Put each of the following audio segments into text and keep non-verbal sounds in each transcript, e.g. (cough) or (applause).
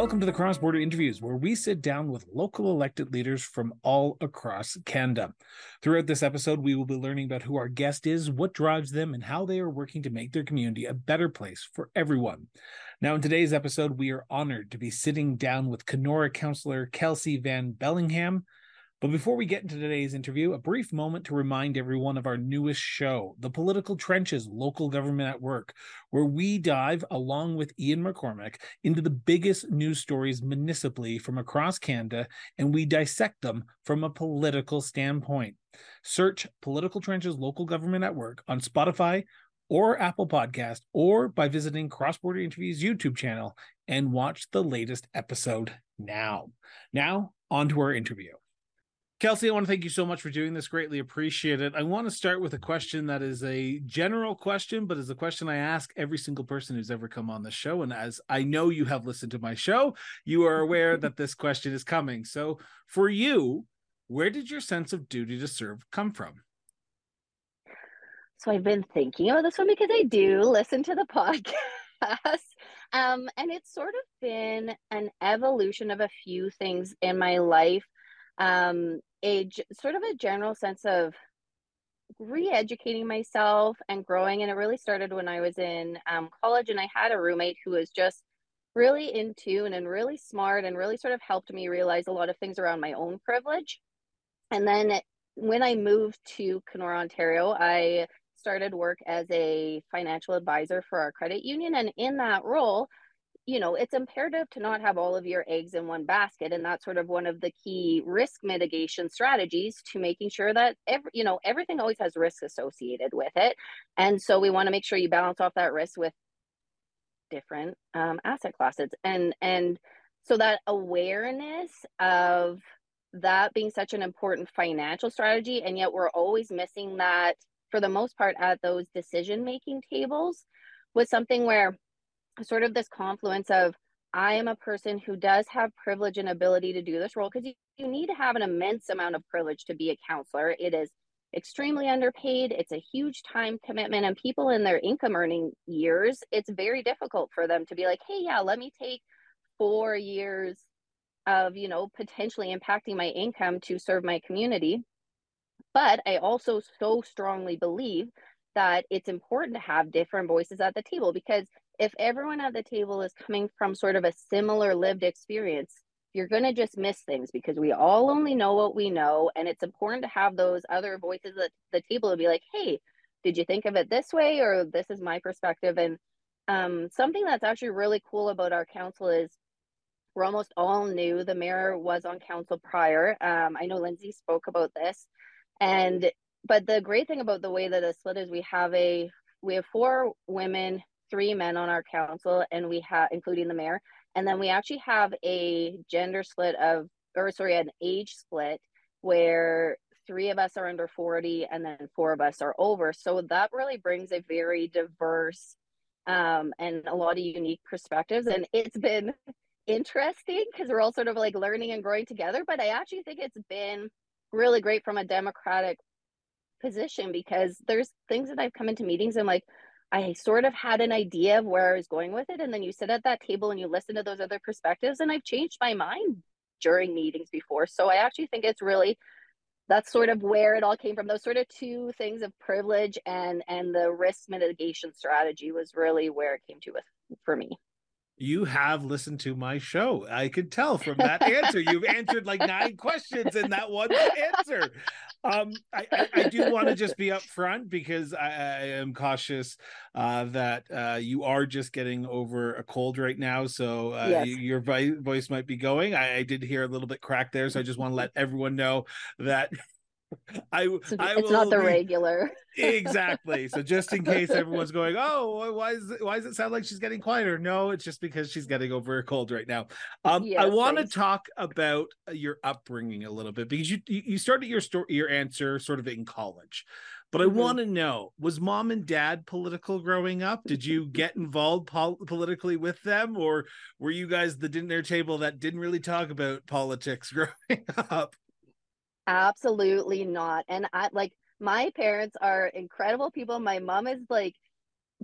Welcome to the Cross Border Interviews, where we sit down with local elected leaders from all across Canada. Throughout this episode, we will be learning about who our guest is, what drives them, and how they are working to make their community a better place for everyone. Now, in today's episode, we are honored to be sitting down with Kenora Councillor Kelsie Van Belleghem. But before we get into today's interview, a brief moment to remind everyone of our newest show, The Political Trenches Local Government at Work, where we dive, along with Ian McCormick, into the biggest news stories municipally from across Canada and we dissect them from a political standpoint. Search Political Trenches Local Government at Work on Spotify or Apple Podcast or by visiting Cross Border Interviews YouTube channel and watch the latest episode now. Now, on to our interview. Kelsie, I want to thank you so much for doing this. Greatly appreciate it. I want to start with a question that is a general question, but is a question I ask every single person who's ever come on the show. And as I know you have listened to my show, you are aware that this question is coming. So, for you, where did your sense of duty to serve come from? So, I've been thinking about this one because I do listen to the (laughs) podcast. Um, and it's sort of been an evolution of a few things in my life um, a sort of a general sense of re-educating myself and growing and it really started when i was in um, college and i had a roommate who was just really in tune and really smart and really sort of helped me realize a lot of things around my own privilege. And then when i moved to kenora ontario i started work as a financial advisor for our credit union and in that role you know it's imperative to not have all of your eggs in one basket and that's sort of one of the key risk mitigation strategies to making sure that every you know everything always has risk associated with it. And so we want to make sure you balance off that risk with different um, asset classes. And and so that awareness of that being such an important financial strategy and yet we're always missing that for the most part at those decision making tables was something where sort of this confluence of I am a person who does have privilege and ability to do this role because you, you need to have an immense amount of privilege to be a counselor. It is extremely underpaid. It's a huge time commitment, and people in their income earning years, it's very difficult for them to be like, hey, yeah, let me take four years of, you know, potentially impacting my income to serve my community. But I also so strongly believe that it's important to have different voices at the table because if everyone at the table is coming from sort of a similar lived experience, you're going to just miss things because we all only know what we know. And it's important to have those other voices at the table to be like, hey, did you think of it this way? Or this is my perspective. And um, something that's actually really cool about our council is we're almost all new. The mayor was on council prior. Um, I know Lindsay spoke about this. And but the great thing about the way that it's split is we have a we have four women three men on our council and we have including the mayor. And then we actually have a gender split of or sorry an age split where three of us are under 40 and then four of us are over. So that really brings a very diverse um, and a lot of unique perspectives. And it's been interesting because we're all sort of like learning and growing together. But i actually think it's been really great from a democratic position because there's things that i've come into meetings and like I sort of had an idea of where I was going with it. And then you sit at that table and you listen to those other perspectives. And I've changed my mind during meetings before. So I actually think it's really that's sort of where it all came from. Those sort of two things of privilege and and the risk mitigation strategy was really where it came to with for me you have listened to my show. I could tell from that answer. You've answered like nine questions in that one answer. Um, I, I, I do want to just be upfront because I, I am cautious uh, that uh, you are just getting over a cold right now. So uh, yes. your voice might be going. I, I did hear a little bit crack there. So I just want to let everyone know that (laughs) I, it's, I it's not the be, regular. exactly. So (laughs) just in case everyone's going, oh, why is it, why does it sound like she's getting quieter? No, it's just because she's getting over a cold right now. Um, yes, I want to talk about your upbringing a little bit because you you started your story your answer sort of in college. But I mm-hmm. want to know: Was mom and dad political growing up? Did you (laughs) get involved pol- politically with them, or were you guys the dinner table that didn't really talk about politics growing up? Absolutely not. And I like my parents are incredible people. My mom is like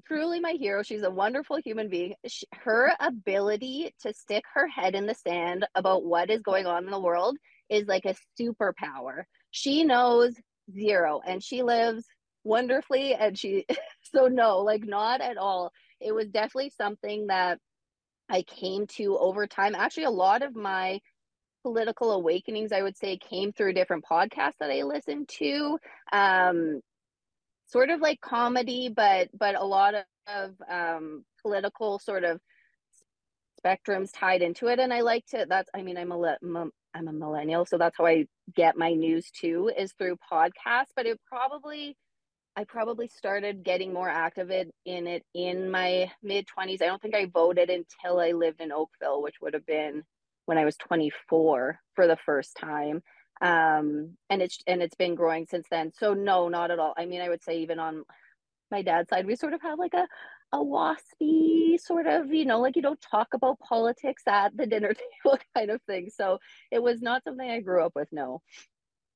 truly my hero. She's a wonderful human being. She, her ability to stick her head in the sand about what is going on in the world is like a superpower. She knows zero and she lives wonderfully and she (laughs) so no, like not at all. It was definitely something that I came to over time. Actually, a lot of my political awakenings, I would say, came through different podcasts that I listened to. Um, sort of like comedy, but but a lot of, of um, political sort of spectrums tied into it. And I like to. That's. I mean, I'm a I'm a millennial, so that's how I get my news too is through podcasts. But it probably I probably started getting more active in, in it in my mid 20s. I don't think I voted until I lived in Oakville, which would have been when I was 24 for the first time. Um, and it's and it's been growing since then. So no, not at all. I mean, I would say even on my dad's side, we sort of have like a a waspy sort of, you know, like you don't talk about politics at the dinner (laughs) table kind of thing. So it was not something I grew up with. No.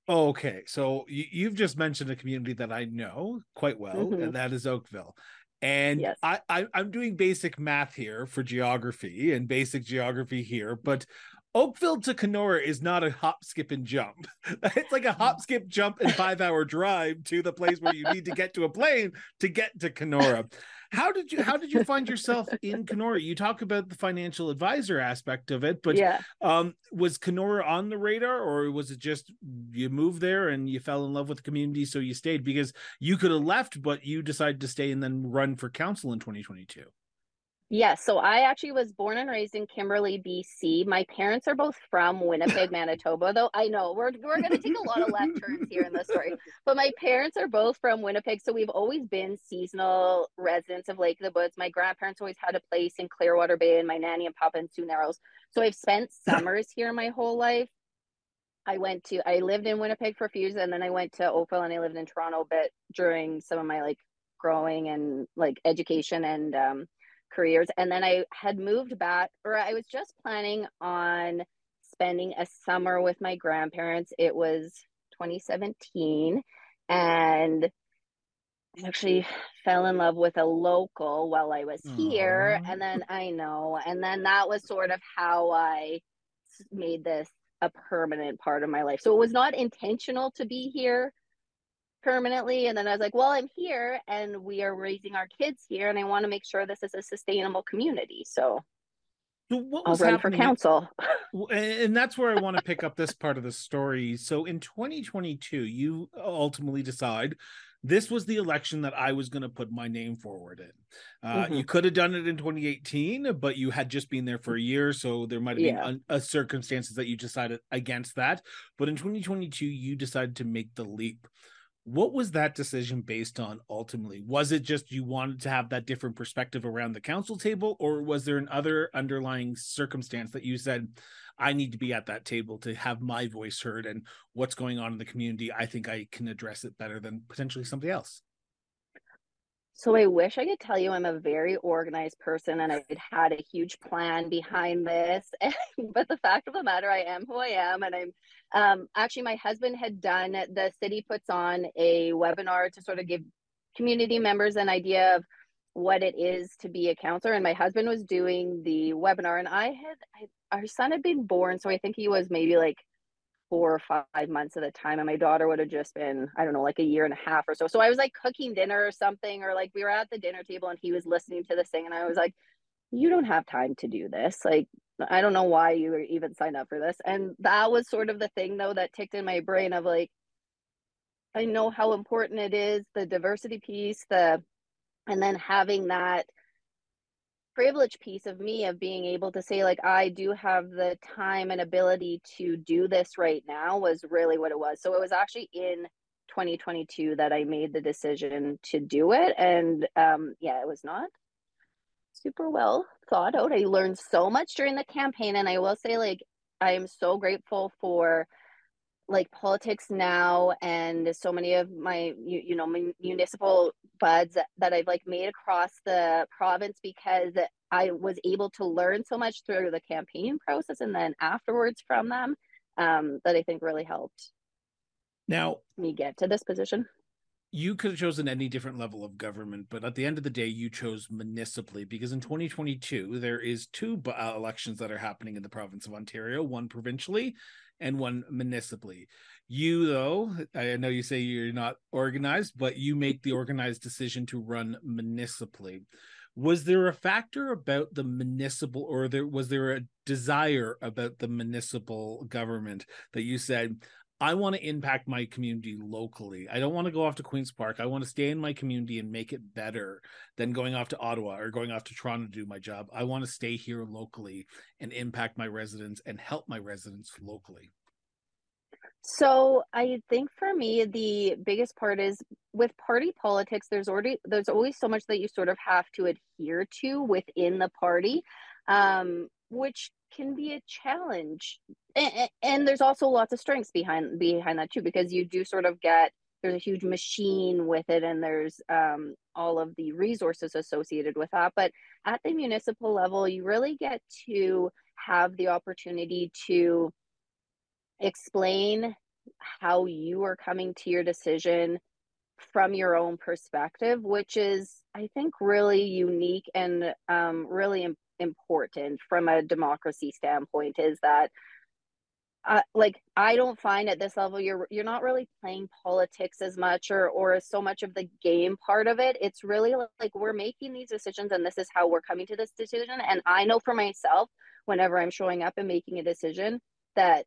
Okay, so you, have just mentioned a community that I know quite well, mm-hmm. and that is Oakville. And yes. I, I I'm doing basic math here for geography and basic geography here, but Oakville to Kenora is not a hop, skip, and jump. (laughs) It's like a hop, skip, jump, and five hour drive to the place where you need to get to a plane to get to Kenora. (laughs) How did you how did you find yourself in Kenora? You talk about the financial advisor aspect of it, but yeah. um, was Kenora on the radar, or was it just you moved there and you fell in love with the community, so you stayed? Because you could have left, but you decided to stay and then run for council in 2022. Yes. So I actually was born and raised in Kimberley, BC. My parents are both from Winnipeg, (laughs) Manitoba, though I know we're, we're going to take a lot of left turns here in this story. But my parents are both from Winnipeg. So we've always been seasonal residents of Lake of the Woods. My grandparents always had a place in Clearwater Bay and my nanny and papa in Sioux Narrows. So I've spent (laughs) summers here my whole life. I went to, I lived in Winnipeg for a few years and then I went to Oakville and I lived in Toronto a bit during some of my like growing and like education and, um, careers. And then I had moved back, or I was just planning on spending a summer with my grandparents. It was 2017. And I actually fell in love with a local while I was here. And then I know, and then that was sort of how I made this a permanent part of my life. So it was not intentional to be here permanently. And then I was like, well, I'm here and we are raising our kids here and I want to make sure this is a sustainable community. So, so what was I'll run for council. (laughs) and that's where I want to pick up this part of the story. So in 2022, you ultimately decide this was the election that I was going to put my name forward in. Uh, mm-hmm. You could have done it in 2018, but you had just been there for a year, so there might have yeah. been circumstances that you decided against that. But in 2022, you decided to make the leap what was that decision based on ultimately was it just you wanted to have that different perspective around the council table or was there an other underlying circumstance that you said i need to be at that table to have my voice heard and what's going on in the community i think i can address it better than potentially somebody else so I wish I could tell you I'm a very organized person and I had a huge plan behind this. (laughs) but the fact of the matter, I am who I am. And I'm um, actually, my husband had done, the city puts on a webinar to sort of give community members an idea of what it is to be a counselor. And my husband was doing the webinar and I had, I, our son had been born. So I think he was maybe like four or five months at a time and my daughter would have just been i don't know like a year and a half or so so i was like cooking dinner or something or like we were at the dinner table and he was listening to this thing and i was like you don't have time to do this like i don't know why you even signed up for this. And that was sort of the thing though that ticked in my brain of like i know how important it is the diversity piece the and then having that privilege piece of me of being able to say like i do have the time and ability to do this right now was really what it was. So it was actually in 2022 that i made the decision to do it. And um yeah it was not super well thought out i learned so much during the campaign and i will say like i am so grateful for like politics now and so many of my you, you know municipal buds that I've like made across the province because I was able to learn so much through the campaign process and then afterwards from them um, that I think really helped now me get to this position. You could have chosen any different level of government, but at the end of the day, you chose municipally because in 2022 there is two uh, elections that are happening in the province of Ontario, one provincially and one municipally. You, though, I know you say you're not organized, but you make the organized decision to run municipally. Was there a factor about the municipal, or there was there a desire about the municipal government that you said, I want to impact my community locally. I don't want to go off to Queen's Park. I want to stay in my community and make it better than going off to Ottawa or going off to Toronto to do my job. I want to stay here locally and impact my residents and help my residents locally. So I think for me the biggest part is with party politics there's already there's always so much that you sort of have to adhere to within the party um, which can be a challenge. And, and there's also lots of strengths behind behind that too because you do sort of get there's a huge machine with it and there's um, all of the resources associated with that. But at the municipal level you really get to have the opportunity to explain how you are coming to your decision from your own perspective which is i think really unique and um, really important from a democracy standpoint is that uh, like I don't find at this level you're you're not really playing politics as much or or so much of the game part of it. It's really like we're making these decisions and this is how we're coming to this decision. And I know for myself, whenever I'm showing up and making a decision, that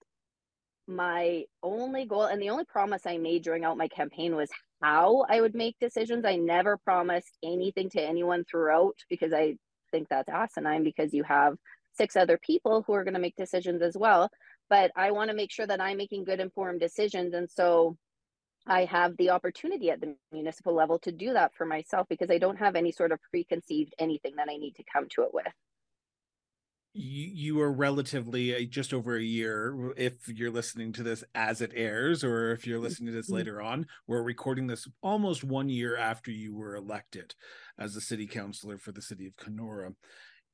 my only goal and the only promise I made during out my campaign was how I would make decisions. I never promised anything to anyone throughout because I think that's asinine because you have six other people who are going to make decisions as well. But I want to make sure that I'm making good informed decisions. And so I have the opportunity at the municipal level to do that for myself because I don't have any sort of preconceived anything that I need to come to it with. You, you are relatively uh, just over a year if you're listening to this as it airs or if you're listening to this mm-hmm. later on we're recording this almost one year after you were elected as a city councilor for the city of kenora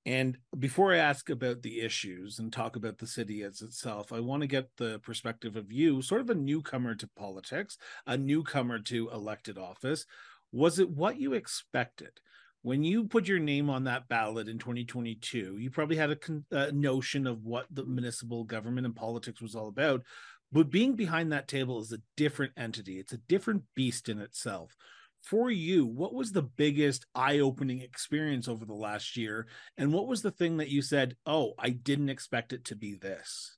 and before I ask about the issues and talk about the city as itself, I want to get the perspective of you, sort of a newcomer to politics, a newcomer to elected office. Was it what you expected? When you put your name on that ballot in 2022, you probably had a, con- a notion of what the mm-hmm. municipal government and politics was all about. But being behind that table is a different entity, it's a different beast in itself for you, what was the biggest eye opening experience over the last year? And what was the thing that you said, oh, I didn't expect it to be this?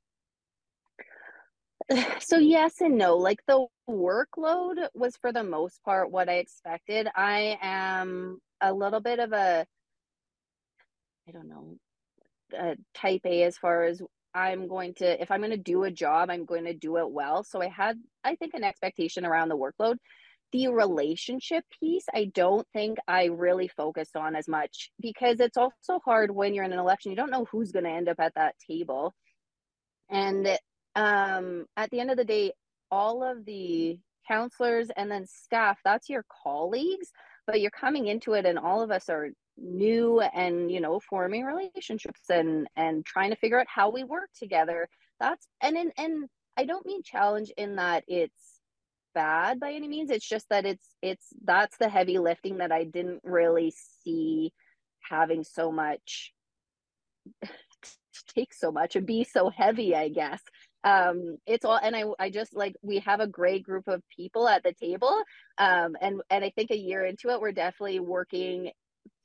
(sighs) So, yes and no. Like the workload was for the most part what I expected. I am a little bit of a, I don't know, a type A as far as I'm going to, if I'm going to do a job, I'm going to do it well. So I had, I think, an expectation around the workload the relationship piece, I don't think I really focused on as much because it's also hard when you're in an election. You don't know who's going to end up at that table. And um, at the end of the day, all of the counselors and then staff, that's your colleagues, but you're coming into it and all of us are new and you know forming relationships and and trying to figure out how we work together. That's and in and i don't mean challenge in that it's bad by any means. It's just that it's it's that's the heavy lifting that i didn't really see having so much (laughs) take so much and be so heavy i guess um it's all and i i just like we have a great group of people at the table um and and i think a year into it we're definitely working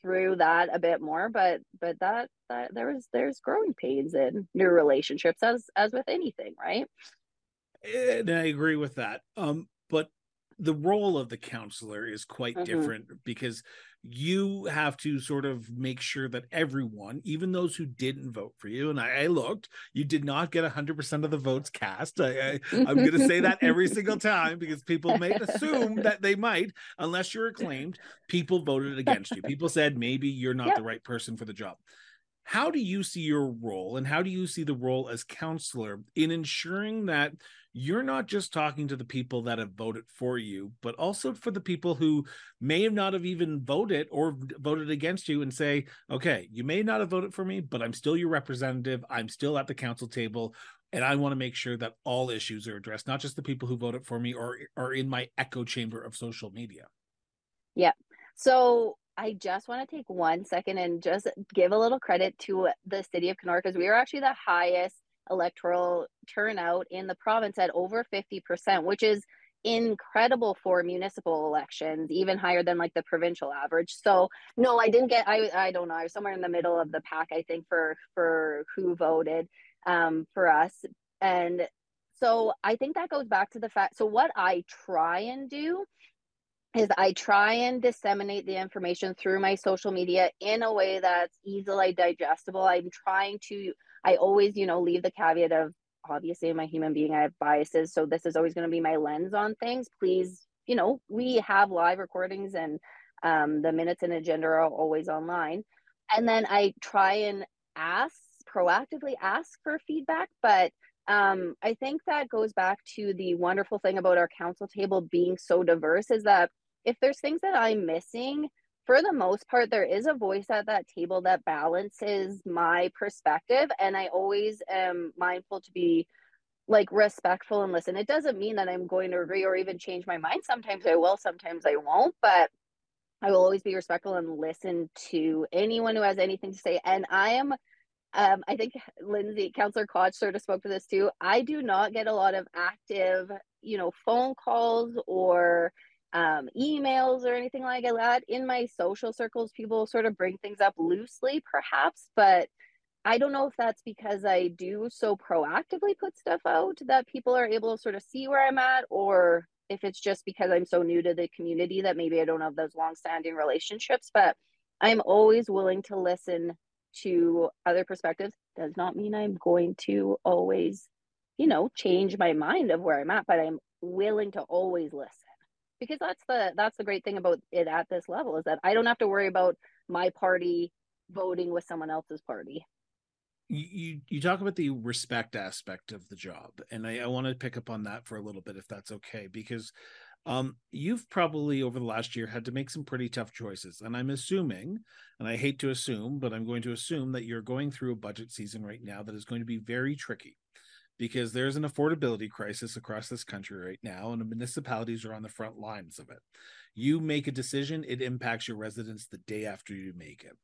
through that a bit more but but that that there's there's growing pains in new relationships as as with anything right and I agree with that. Um, but the role of the counselor is quite mm-hmm. different because you have to sort of make sure that everyone, even those who didn't vote for you, and I, I looked, you did not get 100% of the votes cast. I, I'm going to say that every single (laughs) time because people may assume that they might, unless you're acclaimed, people voted against you. People said maybe you're not yep. the right person for the job. How do you see your role and how do you see the role as counselor in ensuring that you're not just talking to the people that have voted for you, but also for the people who may not have even voted or voted against you and say, okay, you may not have voted for me, but I'm still your representative. I'm still at the council table. and I want to make sure that all issues are addressed, not just the people who voted for me or are in my echo chamber of social media. Yeah. So I just want to take one second and just give a little credit to the city of Kenora because we are actually the highest electoral turnout in the province at over 50%, which is incredible for municipal elections, even higher than like the provincial average. So no, I didn't get I I don't know, I was somewhere in the middle of the pack, I think, for for who voted um for us. And so I think that goes back to the fact so what I try and do is I try and disseminate the information through my social media in a way that's easily digestible. I'm trying to I always, you know, leave the caveat of obviously I'm a human being, I have biases. So this is always going to be my lens on things. Please, you know, we have live recordings and um, the minutes and agenda are always online. And then I try and ask, proactively ask for feedback. But um, I think that goes back to the wonderful thing about our council table being so diverse is that if there's things that I'm missing, for the most part, there is a voice at that table that balances my perspective. And I always am mindful to be like respectful and listen. It doesn't mean that I'm going to agree or even change my mind. Sometimes I will, sometimes I won't, but I will always be respectful and listen to anyone who has anything to say. And I am, um, I think Lindsay, Councillor Koch sort of spoke to this too. I do not get a lot of active, you know, phone calls or um, emails or anything like that. In my social circles, people sort of bring things up loosely, perhaps, but I don't know if that's because I do so proactively put stuff out that people are able to sort of see where I'm at, or if it's just because I'm so new to the community that maybe I don't have those long-standing relationships. But I'm always willing to listen to other perspectives. Does not mean I'm going to always, you know, change my mind of where I'm at, but I'm willing to always listen because that's the that's the great thing about it at this level is that I don't have to worry about my party voting with someone else's party. You you talk about the respect aspect of the job, and I, I want to pick up on that for a little bit, if that's okay, because um, you've probably over the last year had to make some pretty tough choices, and I'm assuming, and I hate to assume, but I'm going to assume that you're going through a budget season right now that is going to be very tricky because there's an affordability crisis across this country right now, and the municipalities are on the front lines of it. You make a decision, it impacts your residents the day after you make it.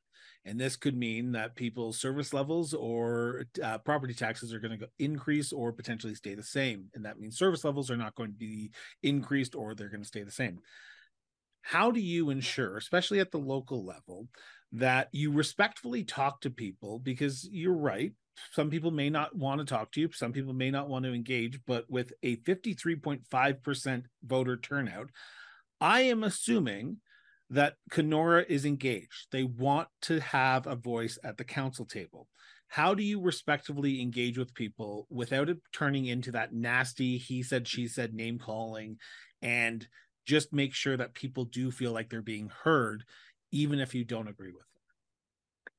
And this could mean that people's service levels or uh, property taxes are going to increase or potentially stay the same. And that means service levels are not going to be increased or they're going to stay the same. How do you ensure, especially at the local level, that you respectfully talk to people? Because you're right, some people may not want to talk to you some people may not want to engage but with a 53.5% voter turnout i am assuming that kenora is engaged. They want to have a voice at the council table. How do you respectively engage with people without it turning into that nasty he said she said name calling and just make sure that people do feel like they're being heard even if you don't agree with them?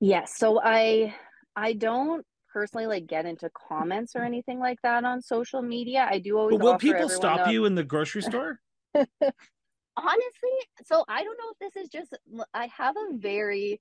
Yes. So i I don't personally like get into comments or anything like that on social media. I do always. But will people stop you in the grocery store? (laughs) Honestly, so I don't know if this is just I have a very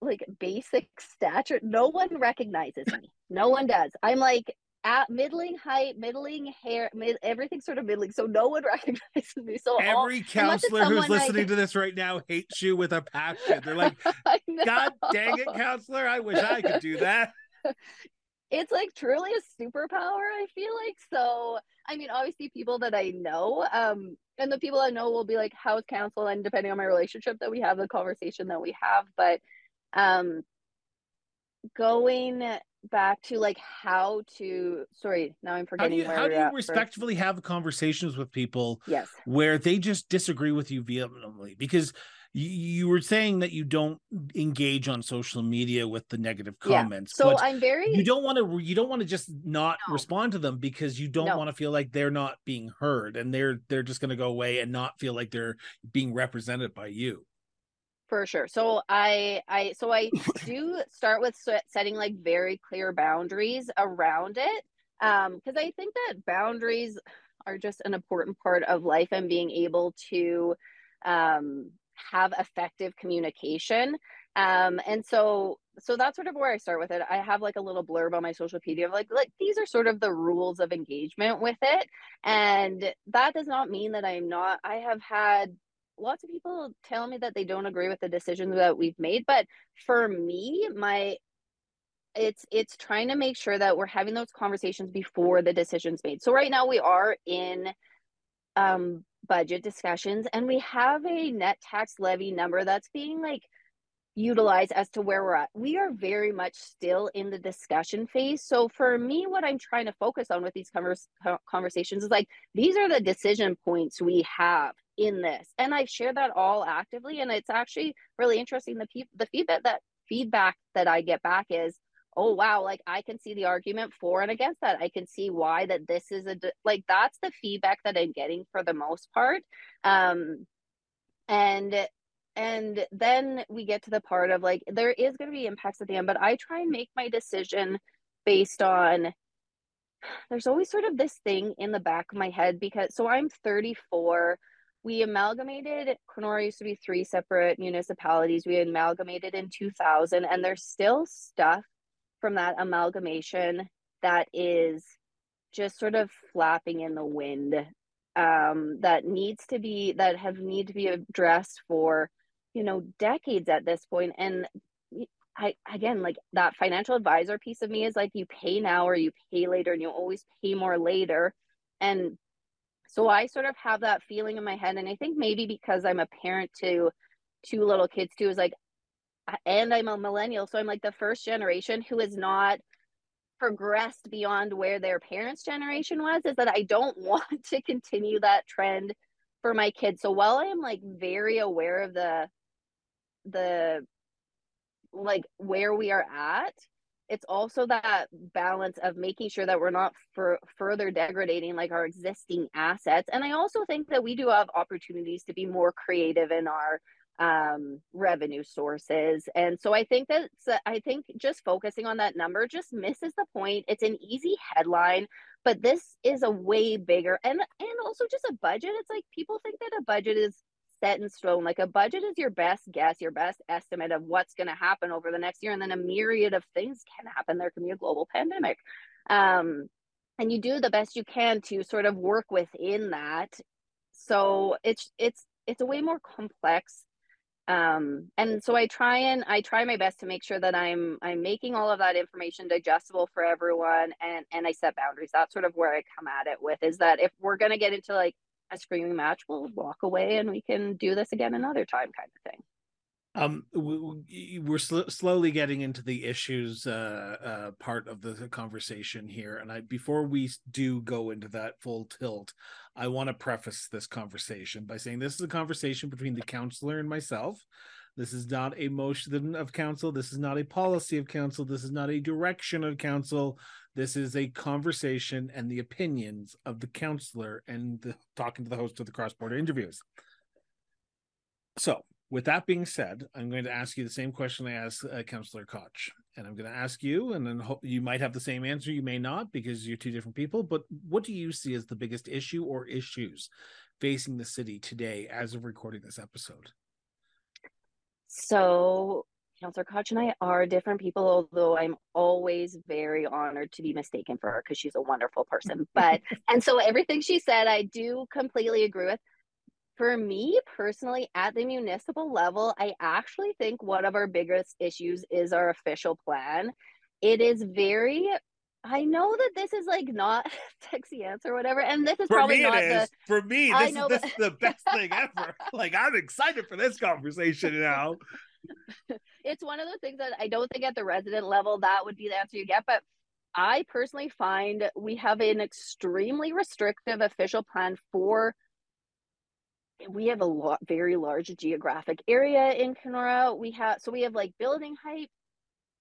like basic stature. No one recognizes me. No one does. I'm like at middling height, middling hair, mid, everything sort of middling. So no one (laughs) recognizes me. So every all, councillor who's listening I... to this right now hates you with a passion. They're like, (laughs) God dang it, counselor! I wish I could do that. (laughs) it's like truly a superpower. I feel like so. I mean, obviously, people that I know, um, and the people I know will be like, "How's council?" And depending on my relationship, that we have the conversation that we have, but um going back to like how to sorry now i'm forgetting how do you, how do you respectfully first. have conversations with people yes where they just disagree with you vehemently because you, you were saying that you don't engage on social media with the negative comments yeah. so i'm very you don't want to you don't want to just not no. respond to them because you don't no. want to feel like they're not being heard and they're they're just going to go away and not feel like they're being represented by you for sure so i i so i do (laughs) start with setting like very clear boundaries around it um because i think that boundaries are just an important part of life and being able to um have effective communication um and so so that's sort of where I start with it. I have like a little blurb on my social media of like like these are sort of the rules of engagement with it. And that does not mean that I'm not I have had lots of people tell me that they don't agree with the decisions that we've made, but for me, my it's it's trying to make sure that we're having those conversations before the decisions made. So right now we are in um budget discussions and we have a net tax levy number that's being like utilized as to where we're at. We are very much still in the discussion phase. So for me, what I'm trying to focus on with these converse, conversations is like these are the decision points we have in this, and I share that all actively. And it's actually really interesting. The pe- the feedback that feedback that I get back is, oh wow, like I can see the argument for and against that. I can see why that this is a like that's the feedback that I'm getting for the most part. Um, and and then we get to the part of like there is going to be impacts at the end but i try and make my decision based on there's always sort of this thing in the back of my head because so i'm 34 we amalgamated Kenora used to be three separate municipalities. We amalgamated in 2000 and there's still stuff from that amalgamation that is just sort of flapping in the wind um, that needs to be that have need to be addressed for you know decades at this point. And I again like that financial advisor piece of me is like you pay now or you pay later and you always pay more later. And so I sort of have that feeling in my head and I think maybe because I'm a parent to two little kids too is like and I'm a millennial so I'm like the first generation who is not progressed beyond where their parents generation was is that I don't (laughs) want to continue that trend for my kids. So while I am like very aware of the the like where we are at it's also that balance of making sure that we're not for further degrading like our existing assets. And i also think that we do have opportunities to be more creative in our um, revenue sources. And so i think that i think just focusing on that number just misses the point. It's an easy headline but this is a way bigger and and also just a budget. It's like people think that a budget is set in stone. Like a budget is your best guess, your best estimate of what's going to happen over the next year. And then a myriad of things can happen. There can be a global pandemic. Um, and you do the best you can to sort of work within that. So it's it's it's a way more complex um and so i try and i try my best to make sure that i'm i'm making all of that information digestible for everyone and and i set boundaries that's sort of where i come at it with is that if we're going to get into like a screaming match, we'll walk away and we can do this again another time, kind of thing. Um, we're sl- slowly getting into the issues uh, uh, part of the conversation here, and I before we do go into that full tilt, I want to preface this conversation by saying this is a conversation between the counselor and myself. This is not a motion of council. This is not a policy of council. This is not a direction of council. This is a conversation and the opinions of the counselor and the, talking to the host of the cross border interviews. So, with that being said, I'm going to ask you the same question I asked uh, Councillor Koch, and I'm going to ask you, and then hope you might have the same answer. You may not because you're two different people. But what do you see as the biggest issue or issues facing the city today, as of recording this episode? So Counselor Koch and I are different people, although I'm always very honored to be mistaken for her because she's a wonderful person. (laughs) But, and so everything she said, I do completely agree with. For me personally, at the municipal level, I actually think one of our biggest issues is our official plan. It is very I know that this is like not (laughs) sexy answer or whatever, and this is for probably not the. For me, this, know, is, this but... is the best thing ever. (laughs) like I'm excited for this conversation now. (laughs) it's one of those things that I don't think at the resident level that would be the answer you get, but I personally find we have an extremely restrictive official plan for we have a lot very large geographic area in Kenora. We have so we have like building height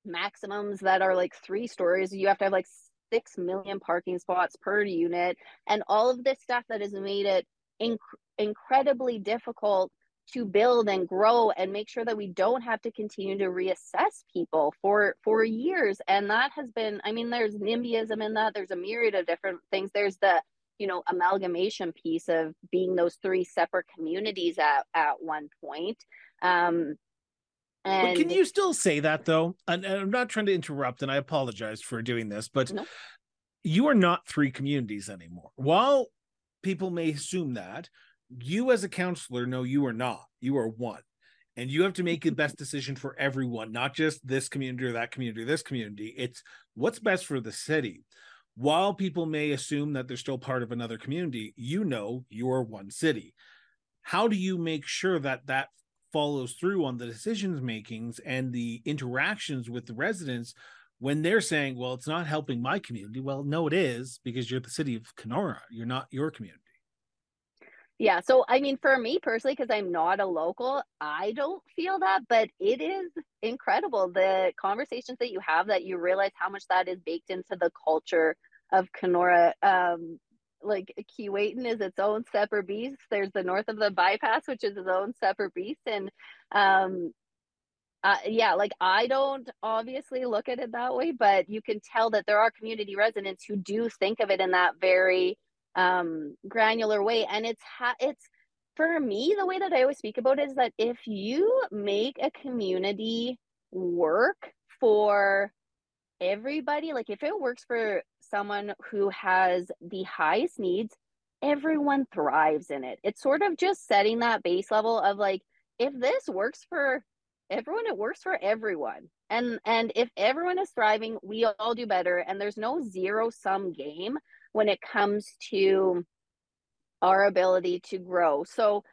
maximums that are like three stories. You have to have like six million parking spots per unit, and all of this stuff that has made it inc- incredibly difficult to build and grow and make sure that we don't have to continue to reassess people for for years and that has been i mean there's nimbyism in that there's a myriad of different things there's the you know amalgamation piece of being those three separate communities at at one point um And but can you still say that though? And, I'm not trying to interrupt, and I apologize for doing this, but No. you are not three communities anymore. While people may assume that, you as a counselor know you are not. You are one. And you have to make the (laughs) best decision for everyone, not just this community or that community or this community. It's what's best for the city. While people may assume that they're still part of another community, you know you are one city. How do you make sure that that follows through on the decisions makings and the interactions with the residents when they're saying, well, it's not helping my community? Well, no, it is because you're the city of Kenora. You're not your community. Yeah. So, I mean, for me personally, because I'm not a local, I don't feel that, but it is incredible the conversations that you have that you realize how much that is baked into the culture of Kenora. Um, like Keewatin is its own separate beast. There's the north of the bypass, which is its own separate beast. And um, uh, yeah, like I don't obviously look at it that way, but you can tell that there are community residents who do think of it in that very um granular way and it's ha- it's for me the way that i always speak about it is that if you make a community work for everybody like if it works for someone who has the highest needs everyone thrives in it. It's sort of just setting that base level of like if this works for everyone it works for everyone. And and if everyone is thriving we all do better. And there's no zero sum game when it comes to our ability to grow. So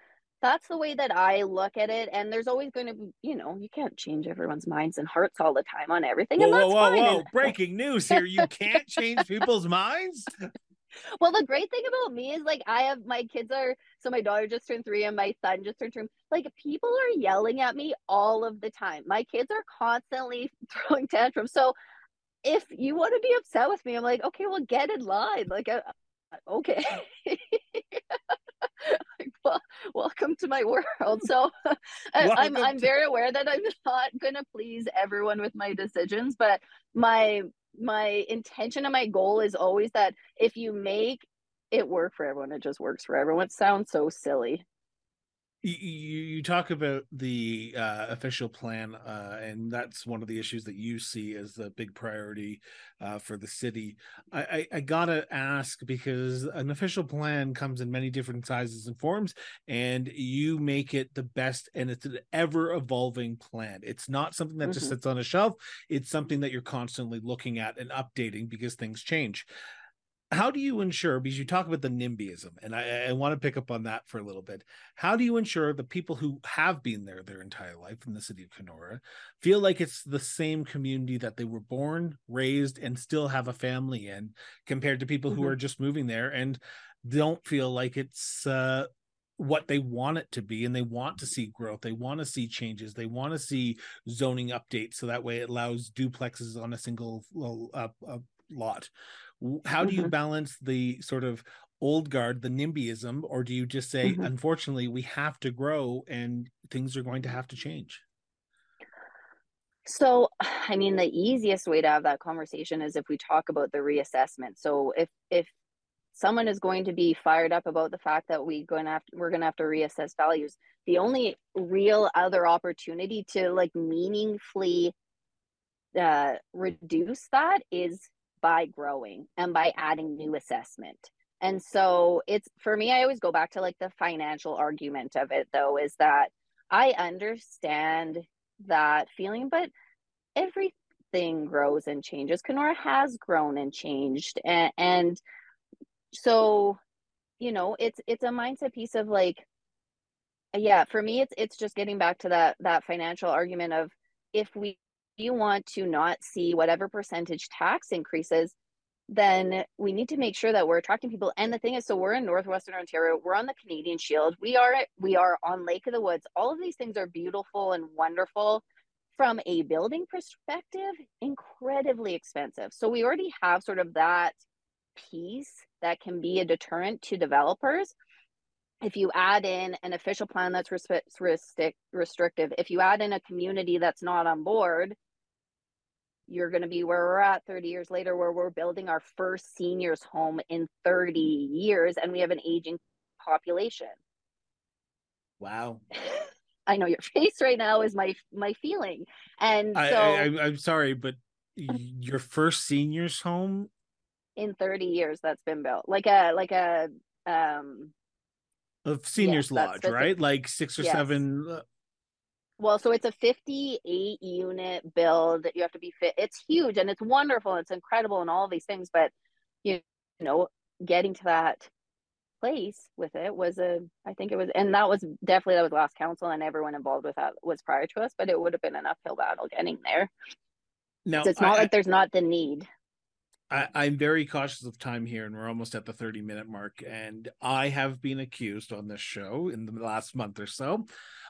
that's the way that I look at it. And there's always going to be, you know, you can't change everyone's minds and hearts all the time on everything. Whoa, and that's whoa, whoa, whoa. Breaking news here. You can't change people's minds. (laughs) well, the great thing about me is like I have my kids are so my daughter just turned three and my son just turned two. Like people are yelling at me all of the time. My kids are constantly (laughs) throwing tantrums. So if you want to be upset with me, I'm like, okay, well, get in line. Like, uh, okay. (laughs) like, (laughs) well, welcome to my world. So I, (laughs) uh, I'm Welcome I'm very aware that I'm (laughs) not gonna please everyone with my decisions, but my my intention and my goal is always that if you make it work for everyone, it just works for everyone. It sounds so silly. You, you talk about the uh, official plan, uh, and that's one of the issues that you see as the big priority uh, for the city. I, I, I gotta ask because an official plan comes in many different sizes and forms, and you make it the best, and it's an ever evolving plan. It's not something that just Mhm. sits on a shelf. It's something that you're constantly looking at and updating because things change how do you ensure because you talk about the nimbyism and I, I want to pick up on that for a little bit how do you ensure the people who have been there their entire life in the city of kenora feel like it's the same community that they were born raised and still have a family in compared to people who Mhm. are just moving there and don't feel like it's uh what they want it to be and they want to see growth they want to see changes they want to see zoning updates so that way it allows duplexes on a single uh, uh, lot how do you Mhm. balance the sort of old guard the nimbyism or do you just say Mhm. unfortunately we have to grow and things are going to have to change So, (sighs) I mean, the easiest way to have that conversation is if we talk about the reassessment. So, if if someone is going to be fired up about the fact that we going to have to, we're going to have to reassess values, the only real other opportunity to like meaningfully uh, reduce that is by growing and by adding new assessment. And so it's for me, I always go back to like the financial argument of it, though, is that I understand that feeling, but everything grows and changes. Kenora has grown and changed, and, and so you know, it's it's a mindset piece of like, yeah, for me, it's it's just getting back to that that financial argument of if we you want to not see whatever percentage tax increases then we need to make sure that we're attracting people. And the thing is, so we're in northwestern Ontario. We're on the Canadian Shield. We are we are on Lake of the Woods. All of these things are beautiful and wonderful. From a building perspective, incredibly expensive. So we already have sort of that piece that can be a deterrent to developers. If you add in an official plan that's restric- restrictive, if you add in a community that's not on board, you're going to be where we're at 30 years later, where we're building our first seniors home in 30 years and we have an aging population. wow (laughs) I know your face right now is my my feeling. And so I, I, I'm sorry, but your first seniors home in 30 years that's been built. Like a like a um of seniors Yes, lodge, right? Like six or Yes. seven. uh, well, so it's a 58 unit build. That you have to be fit. It's huge and it's wonderful. It's incredible and all these things, but you know, getting to that place with it was a I think it was and that was definitely that was last council and everyone involved with that was prior to us, but it would have been an uphill battle getting there. Now, So it's not I- like there's not the need. I, I'm very cautious of time here, and we're almost at the 30 minute mark. And I have been accused on this show in the last month or so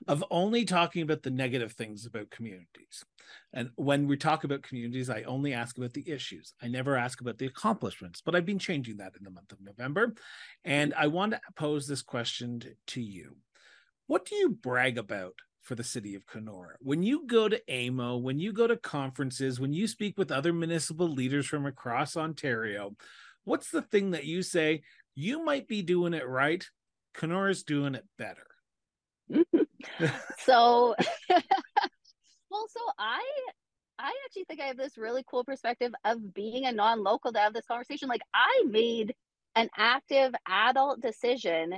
of only talking about the negative things about communities. And when we talk about communities, I only ask about the issues. I never ask about the accomplishments, but I've been changing that in the month of November. And I want to pose this question to you What do you brag about for the city of Kenora. When you go to AMO, when you go to conferences, when you speak with other municipal leaders from across Ontario, what's the thing that you say you might be doing it right? Kenora's doing it better. (laughs) so (laughs) well so i i actually think i have this really cool perspective of being a non-local to have this conversation like i made an active adult decision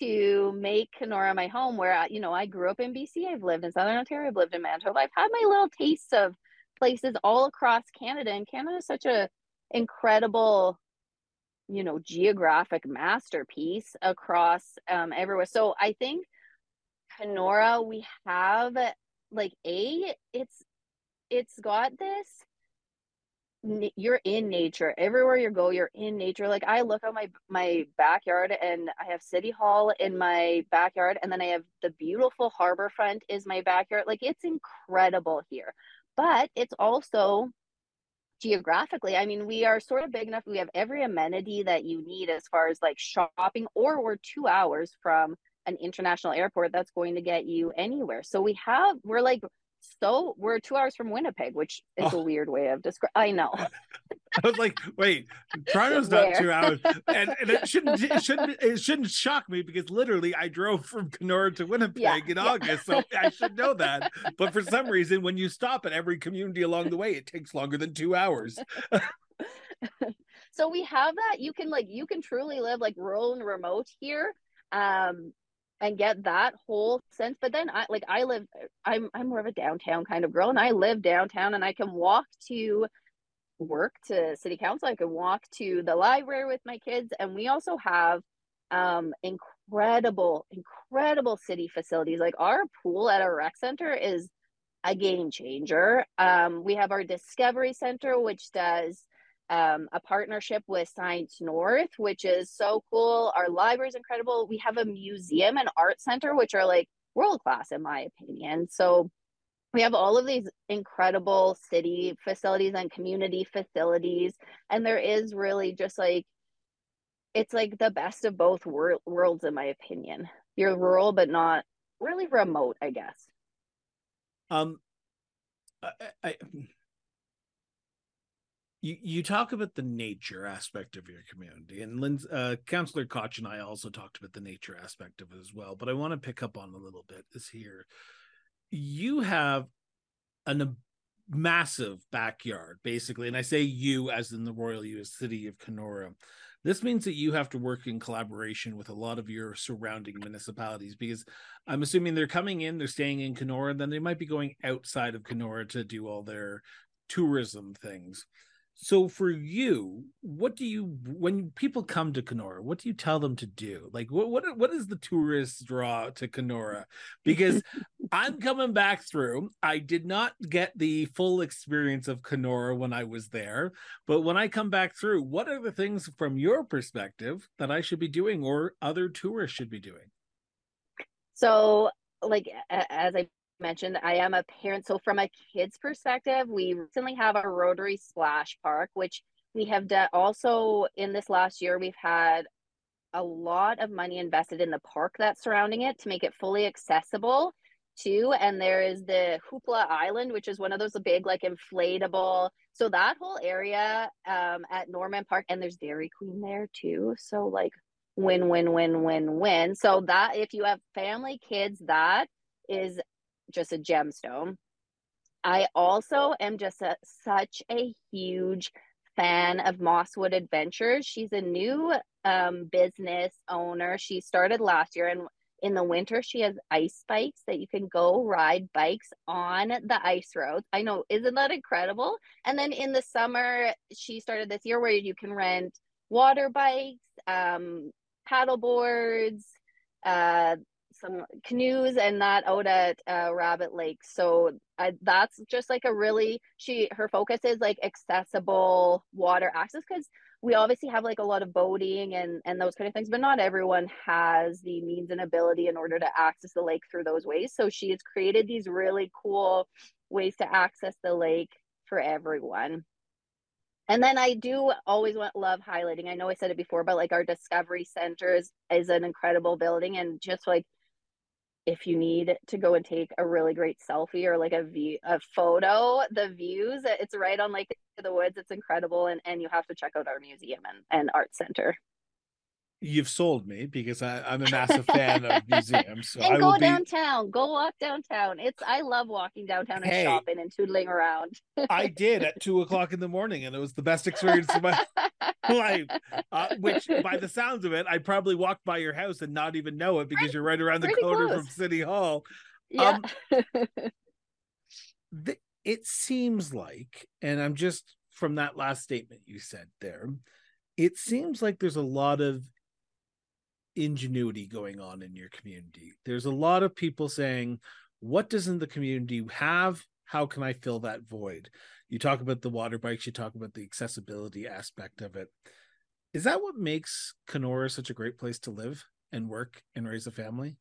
to make kenora my home where I, you know i grew up in bc i've lived in southern ontario i've lived in manitoba i've had my little tastes of places all across canada and canada is such a incredible you know geographic masterpiece across um everywhere. So i think Kenora, we have like a it's it's got this you're in nature. Everywhere you go you're in nature. Like i look at my my backyard and i have city hall in my backyard and then i have the beautiful harbor front is my backyard. Like it's incredible here. But it's also geographically i mean we are sort of big enough we have every amenity that you need as far as like shopping or we're two hours from an international airport that's going to get you anywhere. So we have we're like so we're two hours from Winnipeg, which is Oh. a weird way of describing. I know. (laughs) I was like, wait, Toronto's not two hours, and, and it shouldn't it shouldn't (laughs) it shouldn't shock me because literally I drove from Kenora to Winnipeg Yeah, in yeah. August, so I should know that. But for some reason, when you stop at every community along the way, it takes longer than two hours. (laughs) so we have that. You can like you can truly live like rural and remote here. Um and get that whole sense. But then I like I live I'm I'm more of a downtown kind of girl and I live downtown and I can walk to work to city council. I can walk to the library with my kids. And we also have um incredible, incredible city facilities. Like our pool at our rec center is a game changer. Um, we have our Discovery Center, which does um, a partnership with Science North, which is so cool. Our library is incredible. We have a museum and art center, which are like world class, in my opinion. So we have all of these incredible city facilities and community facilities. And there is really just like, it's like the best of both wor- worlds, in my opinion. You're rural, but not really remote, I guess. Um, I, I, you you talk about the nature aspect of your community, and Lindsay, uh, Councillor Koch and I also talked about the nature aspect of it as well. But I want to pick up on a little bit is here. You have an, a massive backyard, basically, and I say you as in the Royal U.S. City of Kenora. This means that you have to work in collaboration with a lot of your surrounding municipalities because I'm assuming they're coming in, they're staying in Kenora, then they might be going outside of Kenora to do all their tourism things. So for you, what do you when people come to Kenora, what do you tell them to do? Like what what what is the tourist draw to Kenora? Because (laughs) I'm coming back through. I did not get the full experience of Kenora when I was there, but when I come back through, what are the things from your perspective that I should be doing or other tourists should be doing? So, like as I mentioned, I am a parent. So, from a kid's perspective, we recently have a Rotary Splash Park, which we have done. Also, in this last year, we've had a lot of money invested in the park that's surrounding it to make it fully accessible too. And there is the Hoopla Island, which is one of those big, like inflatable. So that whole area um, at Norman Park, and there's Dairy Queen there too. So like win, win, win, win, win. So that if you have family, kids, that is just a gemstone. I also am just a, such a huge fan of Mosswood Adventures. She's a new um, business owner. She started last year, and in the winter, she has ice bikes that you can go ride bikes on the ice roads. I know, isn't that incredible? And then in the summer, she started this year where you can rent water bikes, um, paddle boards, uh, some canoes and that out at uh, Rabbit Lake. So uh, that's just like a really she her focus is like accessible water access because we obviously have like a lot of boating and and those kind of things, but not everyone has the means and ability in order to access the lake through those ways. So she has created these really cool ways to access the lake for everyone. And then I do always want love highlighting. I know I said it before, but like our Discovery Center is, is an incredible building and just like if you need to go and take a really great selfie or like a view a photo the views it's right on like the woods it's incredible and and you have to check out our museum and, and art center you've sold me because I, am a massive fan of (laughs) museums. So and I go be... downtown. Go walk downtown. It's I love walking downtown and hey, shopping and tootling around. I did at two (laughs) o'clock in the morning, and it was the best experience of my (laughs) life. Uh, which, by the sounds of it, I probably walked by your house and not even know it because pretty, you're right around the corner close. from City Hall. Yeah. Um, the, it seems like, and I'm just from that last statement you said there, it seems like there's a lot of ingenuity going on in your community. There's a lot of people saying, What doesn't the community have? How can I fill that void? You talk about the water bikes, you talk about the accessibility aspect of it. Is that what makes Kenora such a great place to live and work and raise a family?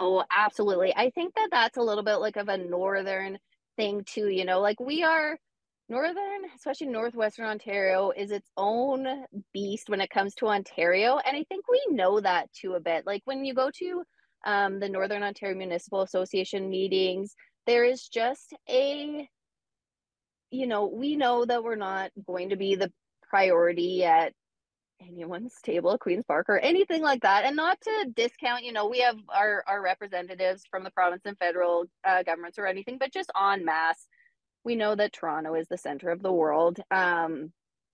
Oh, absolutely. I think that that's a little bit like of a northern thing too, you know, like we are northern, especially northwestern Ontario, is its own beast when it comes to Ontario. And I think we know that too a bit. Like when you go to um, the Northern Ontario Municipal Association meetings, there is just a, you know, we know that we're not going to be the priority at anyone's table Queen's Park or anything like that. And not to discount, you know, we have our, our representatives from the province and federal uh, governments or anything, but just en masse we know that Toronto is the center of the world. Um,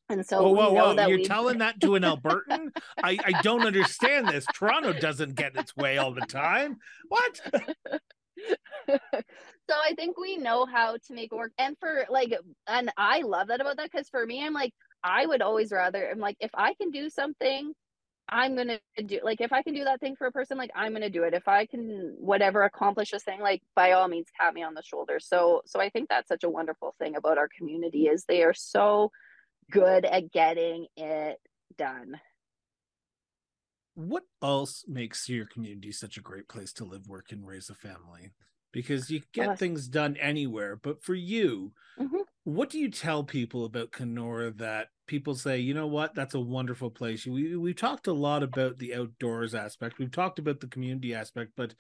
and so whoa, whoa, whoa. you're we... (laughs) telling that to an Albertan? I, I don't understand this. Toronto doesn't get its way all the time. What? (laughs) so I think we know how to make work. And for like, and I love that about that because for me, I'm like, I would always rather, I'm like, if I can do something I'm gonna do like if I can do that thing for a person, like I'm gonna do it. If I can whatever accomplish this thing, like by all means tap me on the shoulder. So so I think that's such a wonderful thing about our community is they are so good at getting it done. What else makes your community such a great place to live, work, and raise a family? Because you get uh, things done anywhere, but for you, mm-hmm. What do you tell people about Kenora that people say, you know what, that's a wonderful place. We we've talked a lot about the outdoors aspect. We've talked about the community aspect, but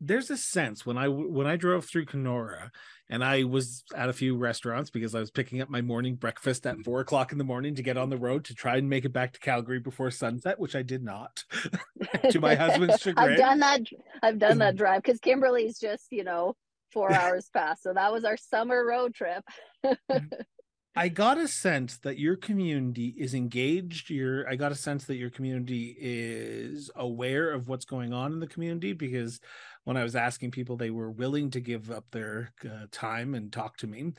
there's a sense when I when I drove through Kenora and I was at a few restaurants because I was picking up my morning breakfast at four o'clock in the morning to get on the road to try and make it back to Calgary before sunset, which I did not. (laughs) to my husband's (laughs) chagrin. I've done that. I've done that drive because Kimberley's just you know four (laughs) hours past, so that was our summer road trip. (laughs) I got a sense that your community is engaged. Your I got a sense that your community is aware of what's going on in the community because when I was asking people, they were willing to give up their uh, time and talk to me.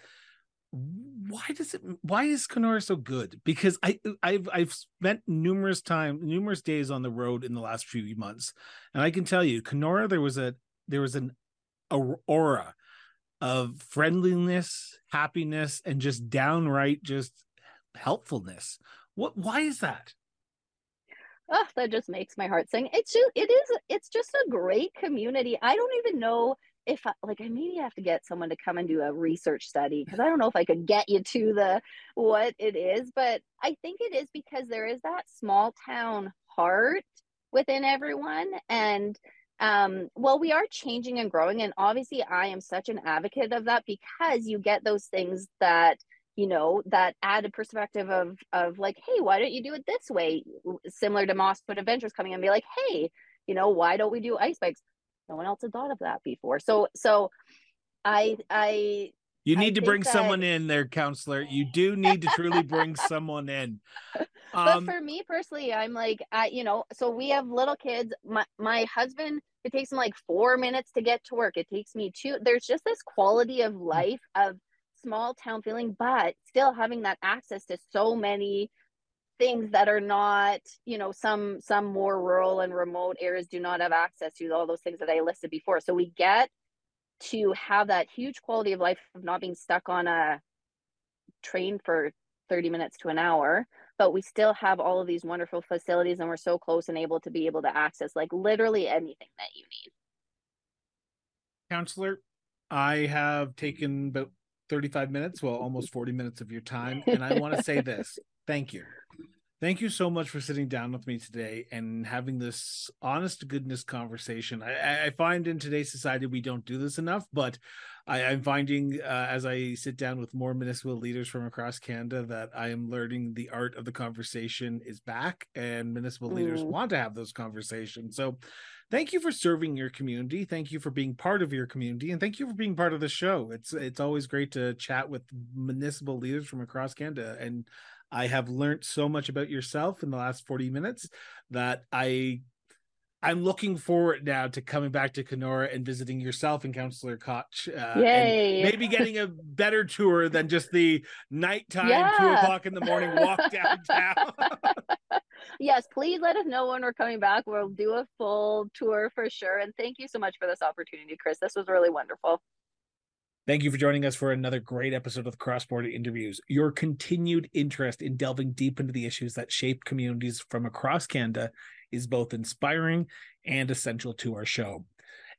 Why does it? Why is Kenora so good? Because I I've I've spent numerous time numerous days on the road in the last few months, and I can tell you, Kenora there was a there was an aura of friendliness, happiness, and just downright just helpfulness. What why is that? Oh, that just makes my heart sing. It's just it is it's just a great community. I don't even know if I, like I maybe have to get someone to come and do a research study because I don't know if I could get you to the what it is, but I think it is because there is that small town heart within everyone and um, well, we are changing and growing. And obviously, I am such an advocate of that because you get those things that you know that added perspective of of like hey why don't you do it this way similar to mosswood adventures coming and be like hey you know why don't we do ice bikes no one else had thought of that before. So so I I you need I to bring someone in there, councillor. You do need to truly bring someone in. (laughs) but Um, for me personally, I'm like, I, you know, so we have little kids. My my husband, it takes him like four minutes to get to work. It takes me two. There's just this quality of life of small town feeling, but still having that access to so many things that are not, you know, some some more rural and remote areas do not have access to all those things that I listed before. So we get to have that huge quality of life of not being stuck on a train for 30 minutes to an hour but we still have all of these wonderful facilities and we're so close and able to be able to access like literally anything that you need councillor, I have taken about 35 minutes, well, almost 40 minutes of your time. And I want to say this thank you. Thank you so much for sitting down with me today and having this honest to goodness conversation. I- I, find in today's society we don't do this enough, but I, I'm finding uh, as I sit down with more municipal leaders from across Canada that I am learning the art of the conversation is back, and municipal leaders Mm. want to have those conversations. So, thank you for serving your community. Thank you for being part of your community, and thank you for being part of the show. It's it's always great to chat with municipal leaders from across Canada, and I have learned so much about yourself in the last 40 minutes that I I'm looking forward now to coming back to Kenora and visiting yourself and Councillor Koch. Uh, and maybe getting a better tour than just the nighttime, two o'clock in the morning walk (laughs) downtown. yes please let us know when we're coming back. We'll do a full tour for sure. And thank you so much for this opportunity chris. This was really wonderful Thank you for joining us for another great episode of the Cross Border Interviews. Your continued interest in delving deep into the issues that shape communities from across Canada is both inspiring and essential to our show.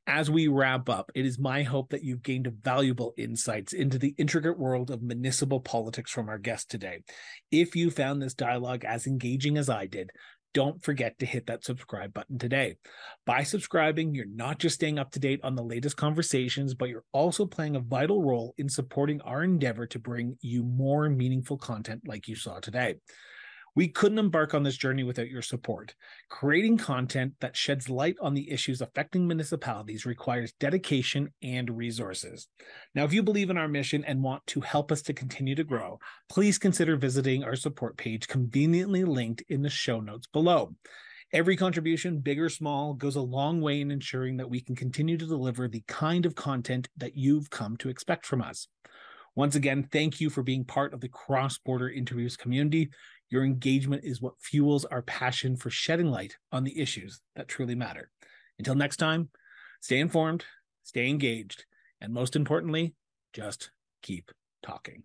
As we wrap up, it is my hope that you've gained valuable insights into the intricate world of municipal politics from our guest today. If you found this dialogue as engaging as I did, don't forget to hit that subscribe button today. By subscribing, you're not just staying up to date on the latest conversations, but you're also playing a vital role in supporting our endeavor to bring you more meaningful content like you saw today. We couldn't embark on this journey without your support. Creating content that sheds light on the issues affecting municipalities requires dedication and resources. Now, if you believe in our mission and want to help us to continue to grow, please consider visiting our support page conveniently linked in the show notes below. Every contribution, big or small, goes a long way in ensuring that we can continue to deliver the kind of content that you've come to expect from us. Once again, thank you for being part of the cross border interviews community. Your engagement is what fuels our passion for shedding light on the issues that truly matter. Until next time, stay informed, stay engaged, and most importantly, just keep talking.